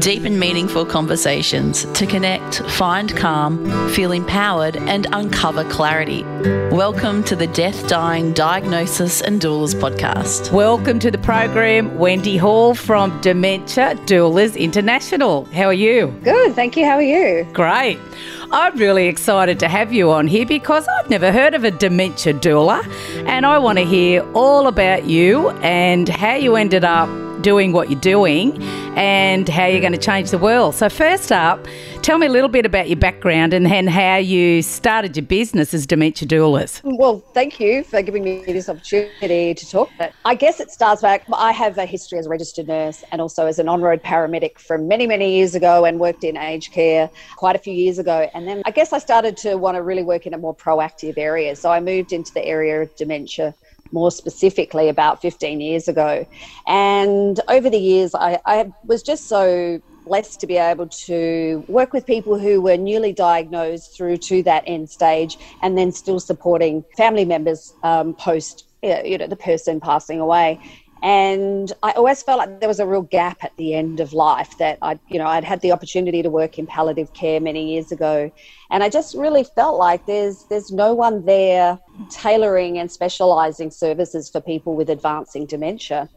Deep and meaningful conversations to connect, find calm, feel empowered, and uncover clarity. Welcome to the Death, Dying, Diagnosis and Doulas podcast. Welcome to the program, Wendy Hall from Dementia Doulas International. How are you? Good, thank you. How are you? Great. I'm really excited to have you on here because I've never heard of a dementia doula, and I want to hear all about you and how you ended up doing what you're doing and how you're going to change the world. So, first up, tell me a little bit about your background and then how you started your business as Dementia Doulas. Well, thank you for giving me this opportunity to talk. I guess it starts back. I have a history as a registered nurse and also as an on road paramedic from many, many years ago and worked in aged care quite a few years ago. And then I guess I started to want to really work in a more proactive area. So I moved into the area of dementia more specifically about 15 years ago. And over the years, I, I was just so blessed to be able to work with people who were newly diagnosed through to that end stage and then still supporting family members um, post you know the person passing away and I always felt like there was a real gap at the end of life that I, you know, I'd had the opportunity to work in palliative care many years ago, and I just really felt like there's there's no one there tailoring and specialising services for people with advancing dementia.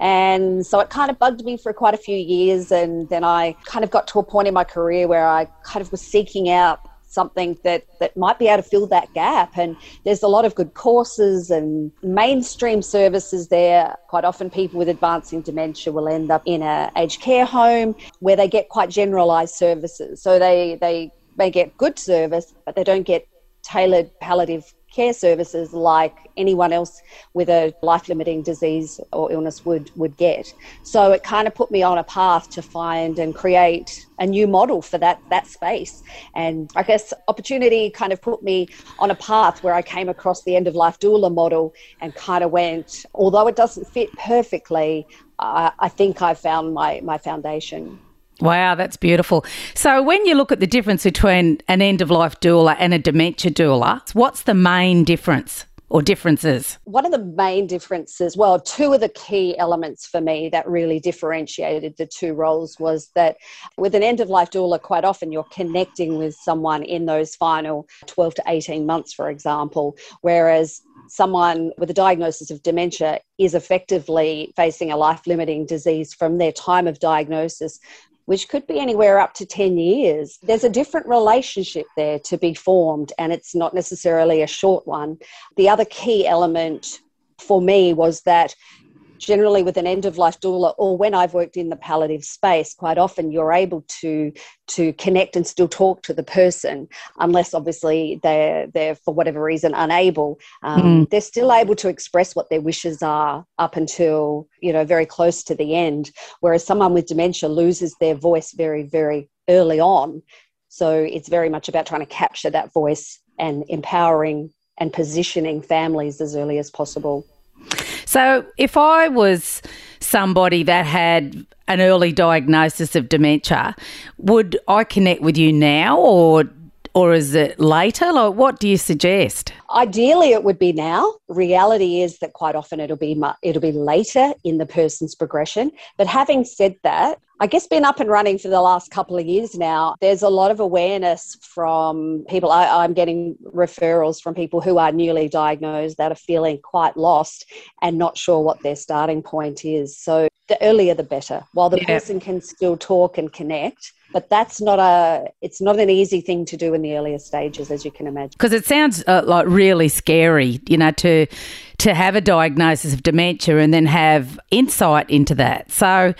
And so it kind of bugged me for quite a few years. And then I kind of got to a point in my career where I kind of was seeking out something that, that might be able to fill that gap. And there's a lot of good courses and mainstream services there. Quite often, people with advancing dementia will end up in a aged care home where they get quite generalized services. So they, they may get good service, but they don't get tailored palliative care services like anyone else with a life limiting disease or illness would would get. So it kind of put me on a path to find and create a new model for that that space. And i guess opportunity kind of put me on a path where i came across the end of life doula model and kind of went although it doesn't fit perfectly I, I think i found my my foundation Wow, that's beautiful. So, when you look at the difference between an end of life doula and a dementia doula, what's the main difference? or differences? One of the main differences, well, two of the key elements for me that really differentiated the two roles was that with an end of life doula, quite often you're connecting with someone in those final 12 to 18 months, for example, whereas someone with a diagnosis of dementia is effectively facing a life limiting disease from their time of diagnosis which could be anywhere up to 10 years. There's a different relationship there to be formed, and it's not necessarily a short one. The other key element for me was that generally with an end of life doula or when I've worked in the palliative space, quite often you're able to to connect and still talk to the person, unless obviously they're they're for whatever reason unable. Um, mm. They're still able to express what their wishes are up until you know very close to the end. Whereas someone with dementia loses their voice very very early on. So it's very much about trying to capture that voice and empowering and positioning families as early as possible. So, if I was somebody that had an early diagnosis of dementia, would I connect with you now or or is it later? Like, what do you suggest? Ideally, it would be now. Reality is that quite often it'll be it'll be later in the person's progression. But having said that, I guess been up and running for the last couple of years now. There's a lot of awareness from people. I, am getting referrals from people who are newly diagnosed that are feeling quite lost and not sure what their starting point is. So the earlier the better. While the yeah. person can still talk and connect, but that's not a it's not an easy thing to do in the earlier stages as you can imagine. Because it sounds uh, like really scary you know to to have a diagnosis of dementia and then have insight into that. So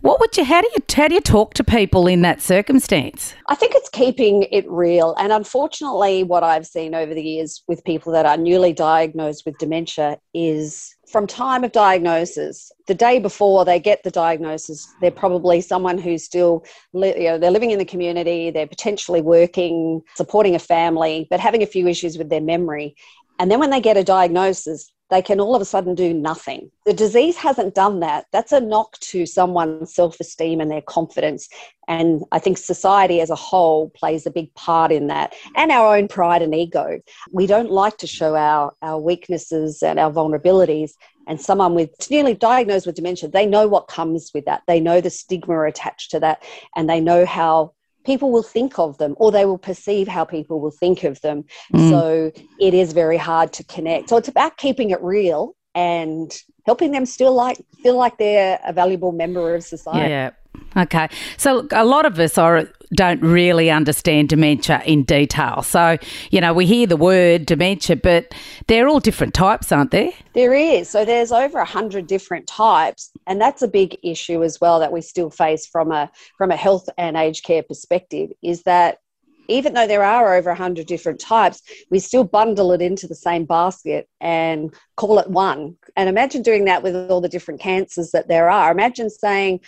what would you how do you how do you talk to people in that circumstance? I think it's keeping it real. And unfortunately what i've seen over the years with people that are newly diagnosed with dementia is from time of diagnosis, the day before they get the diagnosis, they're probably someone who's still, you know, they're living in the community, they're potentially working, supporting a family, but having a few issues with their memory. And then when they get a diagnosis, they can all of a sudden do nothing. The disease hasn't done that. That's a knock to someone's self esteem and their confidence. And I think society as a whole plays a big part in that and our own pride and ego. We don't like to show our, our weaknesses and our vulnerabilities. and someone with newly diagnosed with dementia, they know what comes with that. They know the stigma attached to that, and they know how people will think of them or they will perceive how people will think of them. Mm. So it is very hard to connect. So it's about keeping it real and helping them still like feel like they're a valuable member of society. Yeah. Okay. So a lot of us are don't really understand dementia in detail. So, you know, we hear the word dementia, but they're all different types, aren't there? There is. So there's over a hundred different types, and that's a big issue as well that we still face from a from a health and aged care perspective. Is that even though there are over 100 different types, we still bundle it into the same basket and call it one. And imagine doing that with all the different cancers that there are. Imagine saying,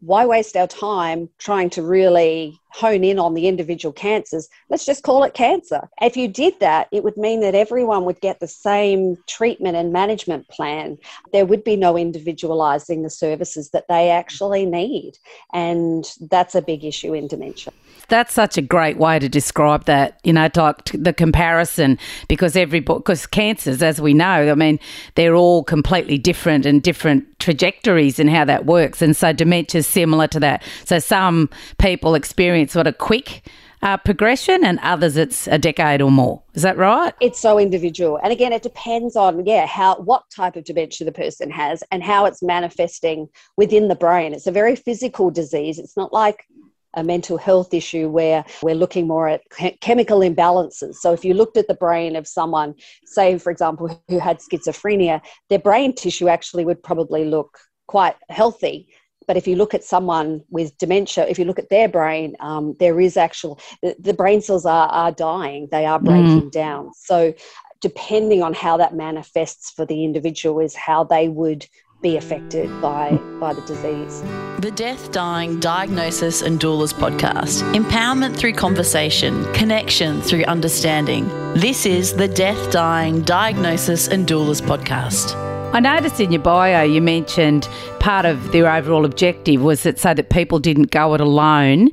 why waste our time trying to really hone in on the individual cancers? Let's just call it cancer. If you did that, it would mean that everyone would get the same treatment and management plan. There would be no individualizing the services that they actually need. And that's a big issue in dementia that's such a great way to describe that. You know, like the comparison because every because cancers, as we know, I mean, they're all completely different and different trajectories and how that works, and so dementia is similar to that. So some people experience what of quick uh, progression and others it's a decade or more. Is that right? It's so individual. And again, it depends on, yeah, how what type of dementia the person has and how it's manifesting within the brain. It's a very physical disease. It's not like a mental health issue where we're looking more at chemical imbalances. So, if you looked at the brain of someone, say, for example, who had schizophrenia, their brain tissue actually would probably look quite healthy. But if you look at someone with dementia, if you look at their brain, um, there is actual, the, the, brain cells are, are dying, they are breaking mm. down. So, depending on how that manifests for the individual, is how they would be affected by, by the disease. The Death, Dying, Diagnosis and Doulas podcast. Empowerment through conversation, connection through understanding. This is the Death, Dying, Diagnosis and Doulas podcast. I noticed in your bio you mentioned part of their overall objective was that so that people didn't go it alone.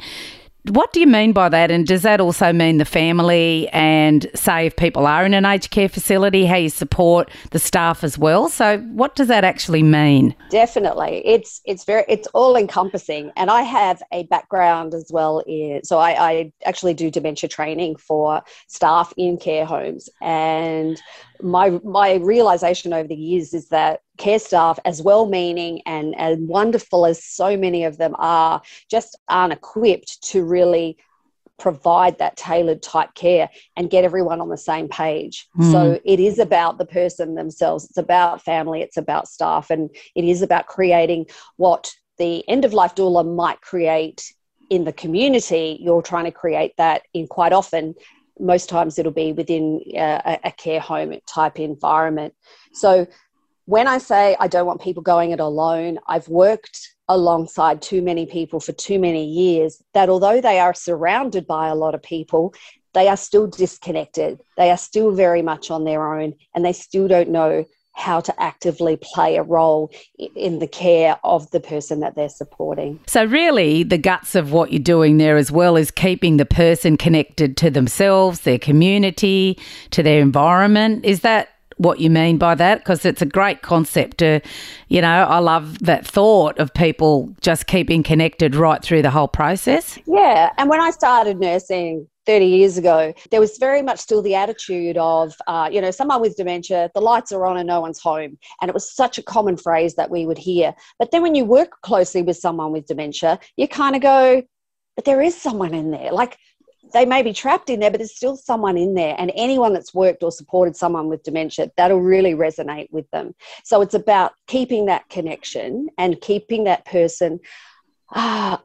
What do you mean by that? And does that also mean the family and say if people are in an aged care facility, how you support the staff as well? So what does that actually mean? Definitely. It's it's very it's all encompassing. And I have a background as well in so I, I actually do dementia training for staff in care homes. And my my realization over the years is that care staff, as well meaning and, and wonderful as so many of them are, just aren't equipped to really provide that tailored type care and get everyone on the same page. Mm. So it is about the person themselves, it's about family, it's about staff, and it is about creating what the end of life doula might create in the community. You're trying to create that in quite often. Most times it'll be within uh, a care home type environment. So when I say I don't want people going it alone, I've worked alongside too many people for too many years that although they are surrounded by a lot of people, they are still disconnected. They are still very much on their own and they still don't know how to actively play a role in the care of the person that they're supporting. So, really, the guts of what you're doing there as well is keeping the person connected to themselves, their community, to their environment. Is that what you mean by that because it's a great concept to you know i love that thought of people just keeping connected right through the whole process yeah and when i started nursing 30 years ago, there was very much still the attitude of, uh, you know, someone with dementia, the lights are on and no one's home. And it was such a common phrase that we would hear. But then when you work closely with someone with dementia, you kind of go, but there is someone in there. Like they may be trapped in there, but there's still someone in there. And anyone that's worked or supported someone with dementia, that'll really resonate with them. So it's about keeping that connection and keeping that person uh,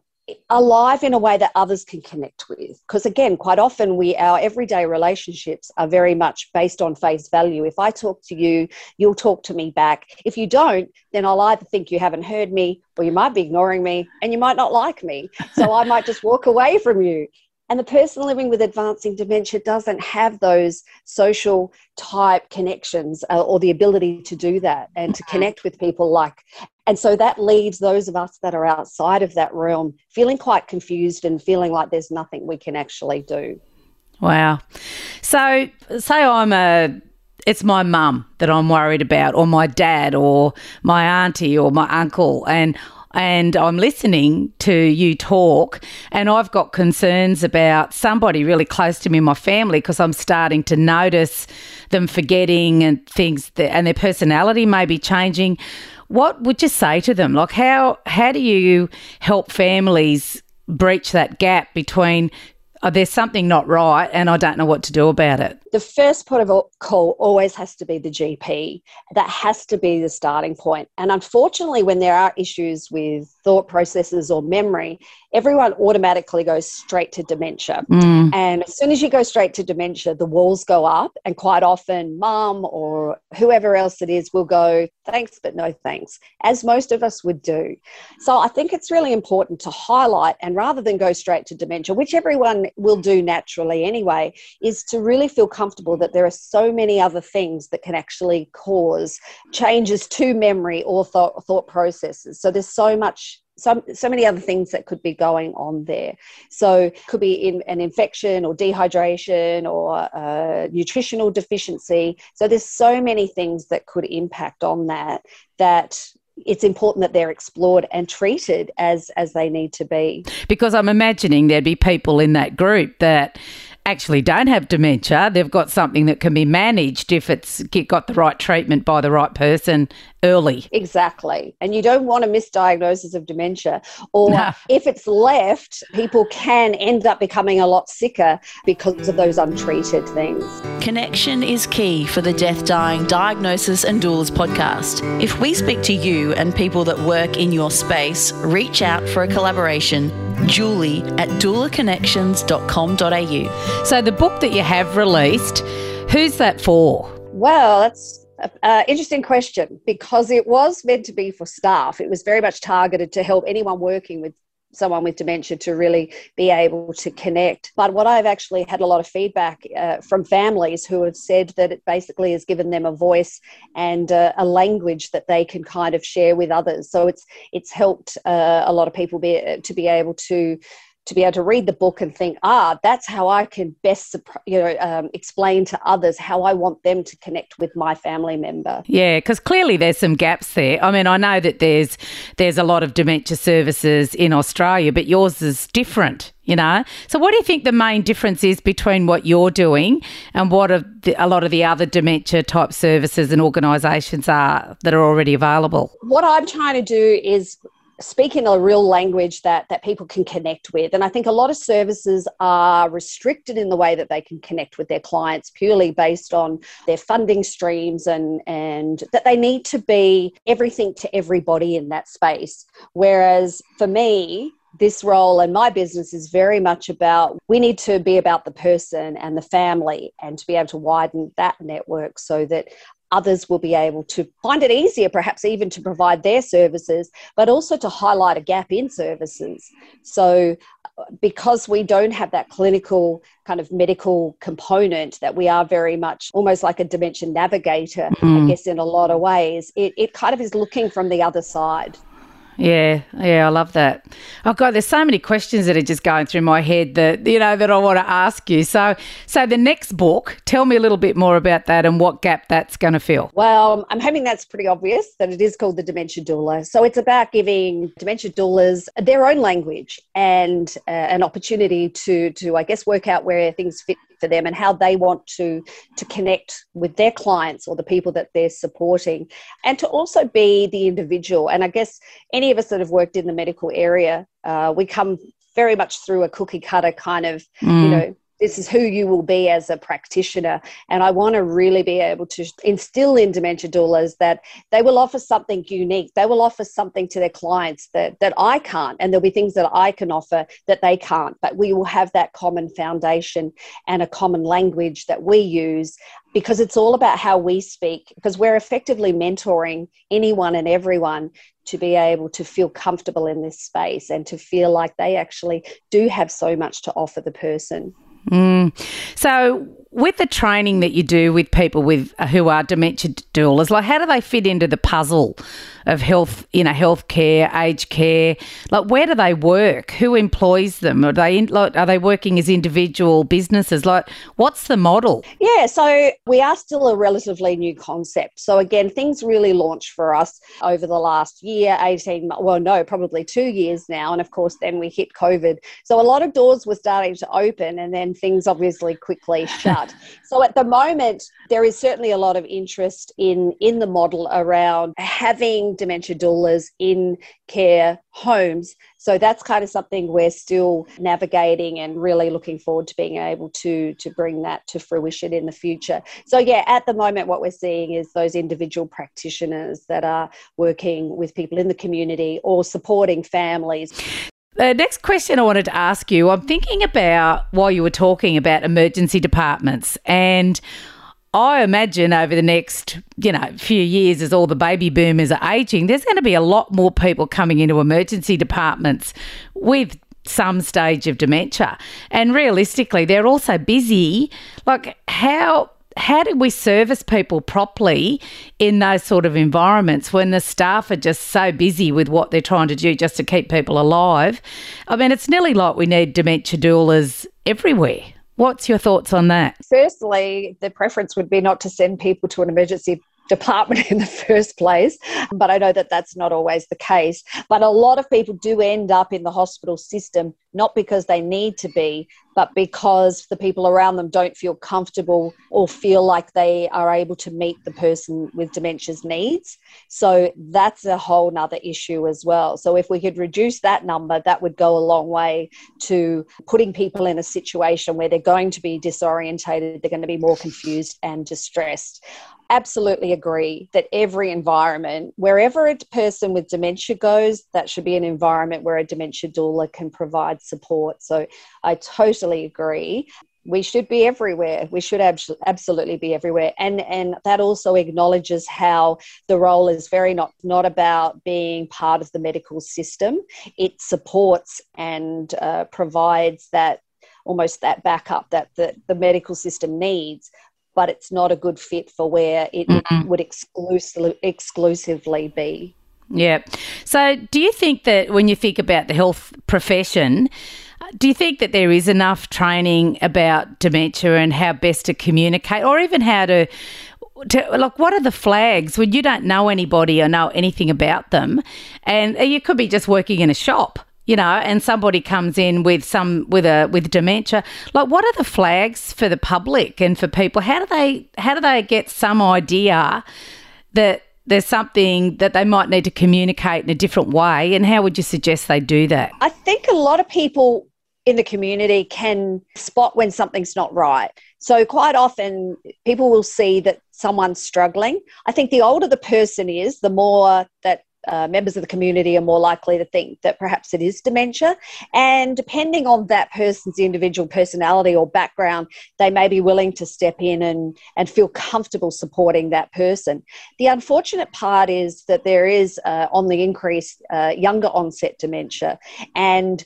alive in a way that others can connect with. Because again, quite often we our everyday relationships are very much based on face value. If I talk to you, you'll talk to me back. If you don't, then I'll either think you haven't heard me or you might be ignoring me and you might not like me. So I might just walk away from you. And the person living with advancing dementia doesn't have those social type connections uh, or the ability to do that and to connect with people like. And so that leaves those of us that are outside of that realm feeling quite confused and feeling like there's nothing we can actually do. Wow. So, say I'm a it's my mum that I'm worried about, or my dad, or my auntie, or my uncle, and and I'm listening to you talk, and I've got concerns about somebody really close to me in my family because I'm starting to notice them forgetting and things, that, and their personality may be changing. What would you say to them? Like, how how do you help families breach that gap between oh, there's something not right and I don't know what to do about it? The first port of call always has to be the GP. That has to be the starting point. And unfortunately, when there are issues with thought processes or memory, everyone automatically goes straight to dementia. Mm. And as soon as you go straight to dementia, the walls go up, and quite often, mum or whoever else it is will go, thanks, but no thanks, as most of us would do. So I think it's really important to highlight, and rather than go straight to dementia, which everyone will do naturally anyway, is to really feel comfortable that there are so many other things that can actually cause changes to memory or thought, thought processes. So there's so much so, so many other things that could be going on there. So, could be in an infection or dehydration or nutritional deficiency. So, there's so many things that could impact on that. That it's important that they're explored and treated as as they need to be. Because I'm imagining there'd be people in that group that actually don't have dementia. They've got something that can be managed if it's got the right treatment by the right person early. Exactly. And you don't want a misdiagnosis of dementia. Or no. if it's left, people can end up becoming a lot sicker because of those untreated things. Connection is key for the Death Dying Diagnosis and Doulas podcast. If we speak to you and people that work in your space, reach out for a collaboration julie at doulaconnections.com.au. So, the book that you have released, who's that for? Well, that's an interesting question because it was meant to be for staff. It was very much targeted to help anyone working with someone with dementia to really be able to connect. But what I've actually had a lot of feedback uh, from families who have said that it basically has given them a voice and uh, a language that they can kind of share with others. So it's it's helped uh, a lot of people be to be able to to be able to read the book and think, ah, that's how I can best, you know, um, explain to others how I want them to connect with my family member. Yeah, because clearly there's some gaps there. I mean, I know that there's there's a lot of dementia services in Australia, but yours is different. You know, so what do you think the main difference is between what you're doing and what the, a lot of the other dementia type services and organisations are that are already available? What I'm trying to do is speak in a real language that that people can connect with. And i think a lot of services are restricted in the way that they can connect with their clients purely based on their funding streams and and that they need to be everything to everybody in that space. Whereas for me this role and my business is very much about we need to be about the person and the family and to be able to widen that network so that others will be able to find it easier, perhaps even to provide their services, but also to highlight a gap in services. So, because we don't have that clinical kind of medical component, that we are very much almost like a dementia navigator, mm. I guess, in a lot of ways, it, it kind of is looking from the other side. Yeah, yeah, I love that. Oh God, there's so many questions that are just going through my head that you know that I want to ask you. So, so the next book, tell me a little bit more about that and what gap that's going to fill. Well, I'm hoping that's pretty obvious that it is called the Dementia Doula. So it's about giving dementia doulas their own language and uh, an opportunity to to I guess work out where things fit for them and how they want to to connect with their clients or the people that they're supporting and to also be the individual and i guess any of us that have worked in the medical area uh, we come very much through a cookie cutter kind of mm. you know this is who you will be as a practitioner. And I want to really be able to instill in dementia doulas that they will offer something unique. They will offer something to their clients that, that I can't. And there'll be things that I can offer that they can't. But we will have that common foundation and a common language that we use because it's all about how we speak, because we're effectively mentoring anyone and everyone to be able to feel comfortable in this space and to feel like they actually do have so much to offer the person. Mm. So, with the training that you do with people with uh, who are dementia doulas, like how do they fit into the puzzle of health, you know, healthcare, aged care? Like where do they work? Who employs them? Are they in, like, are they working as individual businesses? Like what's the model? Yeah, so we are still a relatively new concept. So again, things really launched for us over the last year, 18 well no, probably 2 years now and of course then we hit COVID. So a lot of doors were starting to open and then things obviously quickly shut. So at the moment, there is certainly a lot of interest in in the model around having dementia doulas in care homes. So that's kind of something we're still navigating and really looking forward to being able to to bring that to fruition in the future. So yeah, at the moment what we're seeing is those individual practitioners that are working with people in the community or supporting families. Next question I wanted to ask you I'm thinking about while you were talking about emergency departments and I imagine over the next, you know, few years as all the baby boomers are aging, there's going to be a lot more people coming into emergency departments with some stage of dementia. And realistically, they're also busy. Like how how do we service people properly in those sort of environments when the staff are just so busy with what they're trying to do just to keep people alive? I mean, it's nearly like we need dementia doulas everywhere. What's your thoughts on that? Firstly, the preference would be not to send people to an emergency department in the first place. But I know that that's not always the case. But a lot of people do end up in the hospital system, not because they need to be, but because the people around them don't feel comfortable or feel like they are able to meet the person with dementia's needs. So that's a whole nother issue as well. So if we could reduce that number, that would go a long way to putting people in a situation where they're going to be disorientated, they're going to be more confused and distressed absolutely agree that every environment, wherever a person with dementia goes, that should be an environment where a dementia doula can provide support. So I totally agree. We should be everywhere. We should ab- absolutely be everywhere, and and that also acknowledges how the role is very not not about being part of the medical system. It supports and uh, provides that almost that backup that the, the medical system needs but it's not a good fit for where it, mm-hmm. would exclusively exclusively be. Yeah. So, do you think that when you think about the health profession, do you think that there is enough training about dementia and how best to communicate, or even how to, to like, what are the flags when you don't know anybody or know anything about them, and you could be just working in a shop you know, and somebody comes in with some with a with dementia, like what are the flags for the public and for people? How do they how do they get some idea that there's something that they might need to communicate in a different way and how would you suggest they do that? I think a lot of people in the community can spot when something's not right. So quite often people will see that someone's struggling. I think the older the person is, the more that uh, members of the community are more likely to think that perhaps it is dementia. And depending on that person's individual personality or background, they may be willing to step in and, and feel comfortable supporting that person. The unfortunate part is that there is uh, on the increase uh, younger onset dementia. And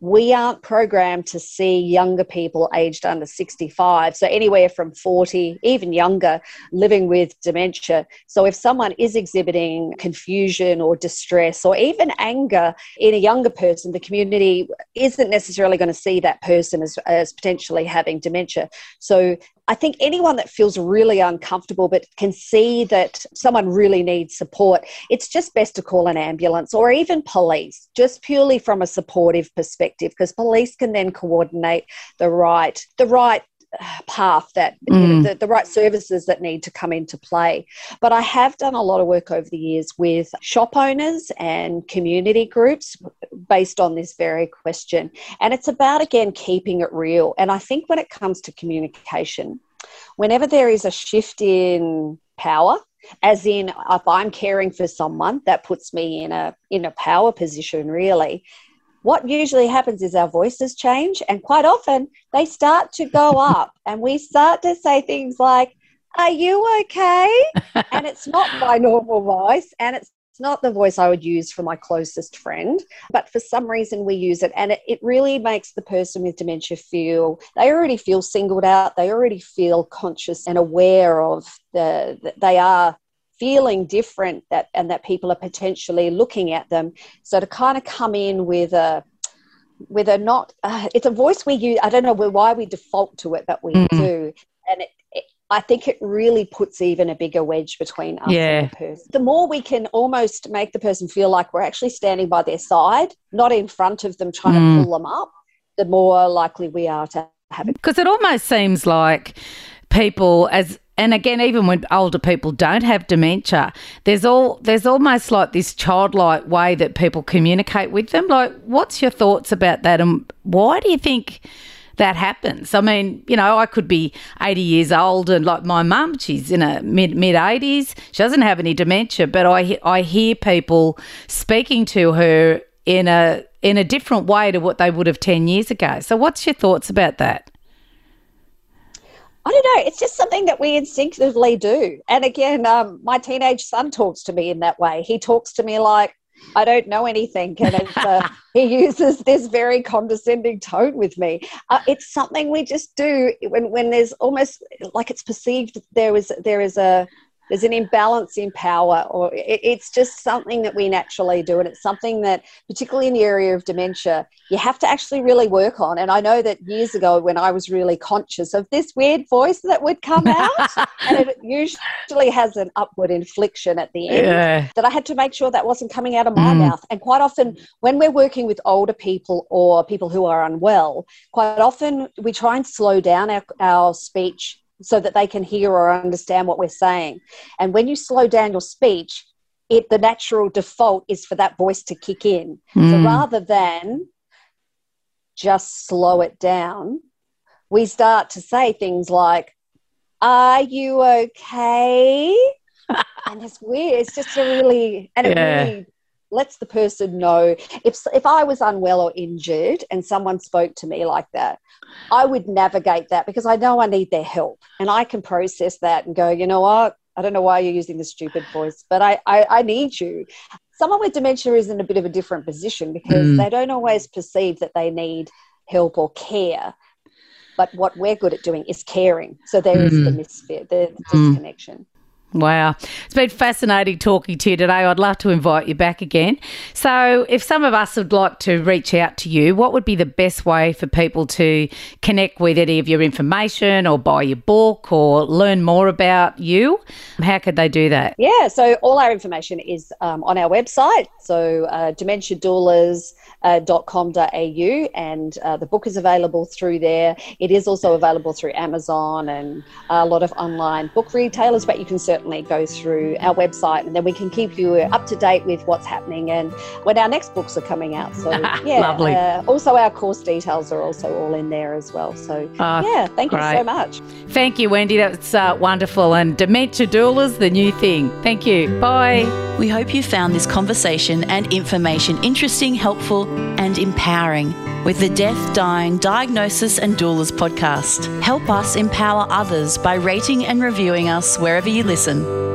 we aren't programmed to see younger people aged under 65, so anywhere from 40, even younger, living with dementia. So if someone is exhibiting confusion or distress or even anger in a younger person, the community isn't necessarily going to see that person as, as potentially having dementia. So I think anyone that feels really uncomfortable but can see that someone really needs support, it's just best to call an ambulance or even police, just purely from a supportive perspective, because police can then coordinate the right the right path that mm. you know, mm. the, the right services that need to come into play. But I have done a lot of work over the years with shop owners and community groups based on this very question. And it's about, again, keeping it real. And I think when it comes to communication, whenever there is a shift in power, as in if i'm caring for someone that puts me in a in a power position really what usually happens is our voices change and quite often they start to go up and we start to say things like are you okay and it's not my normal voice and it's not the voice I would use for my closest friend, but for some reason we use it. And it, it really makes the person with dementia feel they already feel singled out, they already feel conscious and aware of the, that they are feeling different that and that people are potentially looking at them so to kind of come in with a with a not uh, it's a voice we use i don't know why we default to it but we mm. do and it, it, i think it really puts even a bigger wedge between us yeah. and the person the more we can almost make the person feel like we're actually standing by their side not in front of them trying mm. to pull them up the more likely we are to have it because it almost seems like people as and again, even when older people don't have dementia, there's all there's almost like this childlike way that people communicate with them. Like, what's your thoughts about that, and why do you think? that happens. I mean, you know, I could be 80 years old and like my mum, she's in a mid mid 80s. She doesn't have any dementia, but I I hear people speaking to her in a in a different way to what they would have 10 years ago. So what's your thoughts about that? I don't know. It's just something that we instinctively do. And again, um, my teenage son talks to me in that way. He talks to me like, I don't know anything. And uh, he uses this very condescending tone with me. Uh, it's something we just do when, when there's almost like it's perceived there is, there is a, there's an imbalance in power or it, it's just something that we naturally do and it's something that particularly in the area of dementia you have to actually really work on and i know that years ago when i was really conscious of this weird voice that would come out and it usually has an upward inflection at the end yeah. that i had to make sure that wasn't coming out of my mm. mouth and quite often when we're working with older people or people who are unwell quite often we try and slow down our, our speech so that they can hear or understand what we're saying. And when you slow down your speech, it the natural default is for that voice to kick in. Mm. So hmm. rather than just slow it down, we start to say things like, Are you okay? and it's weird. It's just a really, and it really lets the person know if if I was unwell or injured and someone spoke to me like that, I would navigate that because I know I need their help and I can process that and go, you know what, I don't know why you're using the stupid voice, but I, I, I need you. Someone with dementia is in a bit of a different position because mm. they don't always perceive that they need help or care. But what we're good at doing is caring. So there mm. is the misfit, the, the mm. Wow. It's been fascinating talking to you today. I'd love to invite you back again. So, if some of us would like to reach out to you, what would be the best way for people to connect with any of your information or buy your book or learn more about you? How could they do that? Yeah, so all our information is um, on our website. So, uh, Dementia Doulas uh, and uh, the book is available through there. It is also available through Amazon and a lot of online book retailers, but you can certainly go through our website and then we can keep you up to date with what's happening and when our next books are coming out. So, yeah. Lovely. Uh, also, our course details are also all in there as well. So, oh, yeah, thank great. you so much. Thank you, Wendy. That's uh, wonderful. And Dementia Doulas, the new thing. Thank you. Bye. We hope you found this conversation and information interesting, helpful, and empowering with the Death, Dying, Diagnosis and Doulas podcast. Help us empower others by rating and reviewing us wherever you listen.